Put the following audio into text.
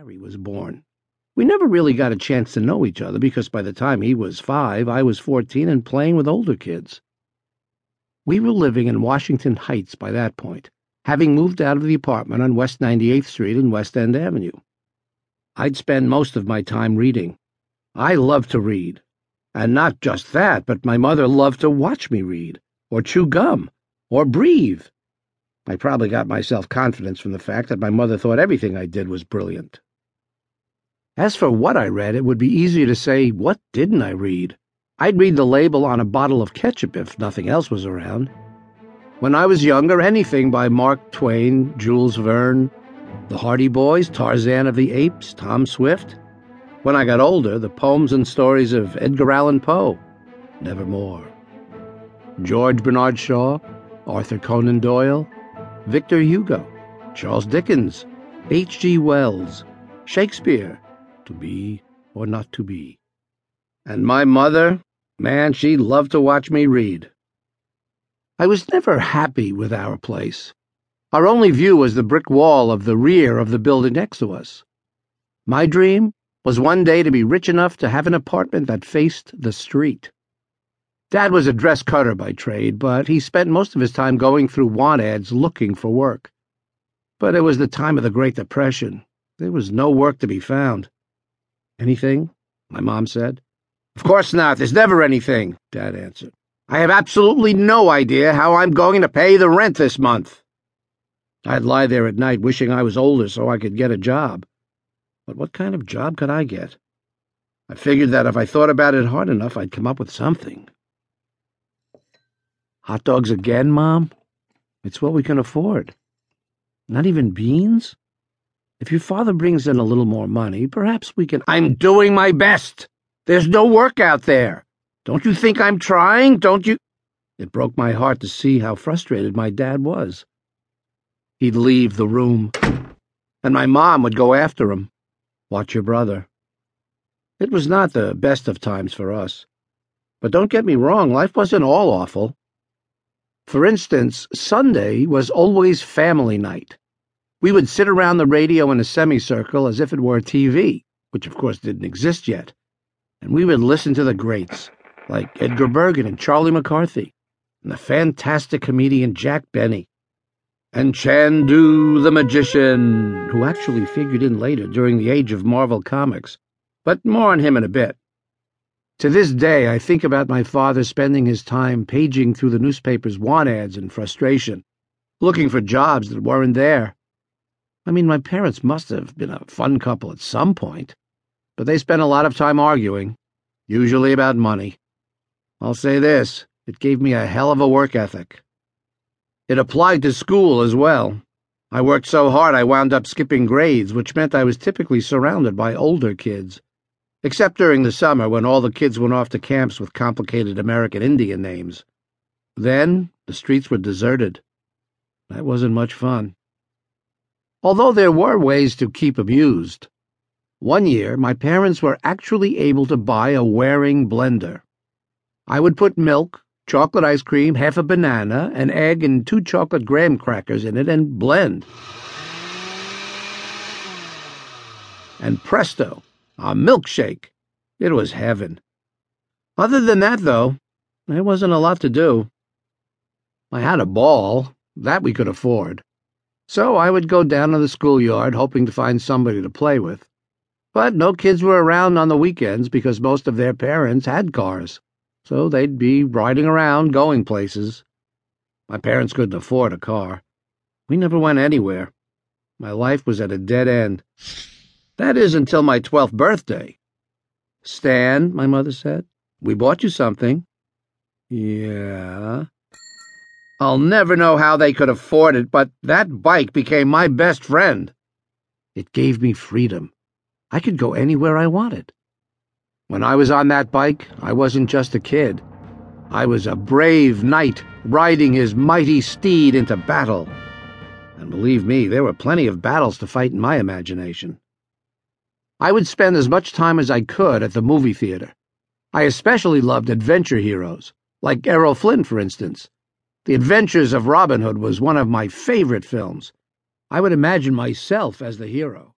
Harry was born. We never really got a chance to know each other because by the time he was five, I was 14 and playing with older kids. We were living in Washington Heights by that point, having moved out of the apartment on West 98th Street and West End Avenue. I'd spend most of my time reading. I loved to read. And not just that, but my mother loved to watch me read, or chew gum, or breathe. I probably got myself confidence from the fact that my mother thought everything I did was brilliant. As for what I read, it would be easier to say, what didn't I read? I'd read the label on a bottle of ketchup if nothing else was around. When I was younger, anything by Mark Twain, Jules Verne, the Hardy Boys, Tarzan of the Apes, Tom Swift. When I got older, the poems and stories of Edgar Allan Poe, Nevermore. George Bernard Shaw, Arthur Conan Doyle, Victor Hugo, Charles Dickens, H.G. Wells, Shakespeare, to be or not to be. And my mother, man, she loved to watch me read. I was never happy with our place. Our only view was the brick wall of the rear of the building next to us. My dream was one day to be rich enough to have an apartment that faced the street. Dad was a dress cutter by trade, but he spent most of his time going through want ads looking for work. But it was the time of the Great Depression. There was no work to be found. Anything? My mom said. Of course not. There's never anything, Dad answered. I have absolutely no idea how I'm going to pay the rent this month. I'd lie there at night wishing I was older so I could get a job. But what kind of job could I get? I figured that if I thought about it hard enough, I'd come up with something. Hot dogs again, Mom? It's what we can afford. Not even beans? If your father brings in a little more money, perhaps we can. I'm doing my best. There's no work out there. Don't you think I'm trying? Don't you? It broke my heart to see how frustrated my dad was. He'd leave the room, and my mom would go after him. Watch your brother. It was not the best of times for us. But don't get me wrong, life wasn't all awful. For instance, Sunday was always family night. We would sit around the radio in a semicircle as if it were a TV, which of course didn't exist yet, and we would listen to the greats, like Edgar Bergen and Charlie McCarthy, and the fantastic comedian Jack Benny, and Chandu the magician, who actually figured in later during the age of Marvel Comics, but more on him in a bit. To this day, I think about my father spending his time paging through the newspaper's want ads in frustration, looking for jobs that weren't there. I mean, my parents must have been a fun couple at some point, but they spent a lot of time arguing, usually about money. I'll say this it gave me a hell of a work ethic. It applied to school as well. I worked so hard I wound up skipping grades, which meant I was typically surrounded by older kids except during the summer when all the kids went off to camps with complicated American Indian names. Then the streets were deserted. That wasn't much fun. Although there were ways to keep amused. One year, my parents were actually able to buy a Waring blender. I would put milk, chocolate ice cream, half a banana, an egg, and two chocolate graham crackers in it and blend. And presto, a milkshake. It was heaven. Other than that, though, there wasn't a lot to do. I had a ball, that we could afford. So I would go down to the schoolyard hoping to find somebody to play with. But no kids were around on the weekends because most of their parents had cars, so they'd be riding around, going places. My parents couldn't afford a car. We never went anywhere. My life was at a dead end. That is until my twelfth birthday. Stan, my mother said, we bought you something. Yeah. I'll never know how they could afford it, but that bike became my best friend. It gave me freedom. I could go anywhere I wanted. When I was on that bike, I wasn't just a kid. I was a brave knight riding his mighty steed into battle. And believe me, there were plenty of battles to fight in my imagination. I would spend as much time as I could at the movie theater. I especially loved adventure heroes, like Errol Flynn, for instance. The Adventures of Robin Hood was one of my favorite films. I would imagine myself as the hero.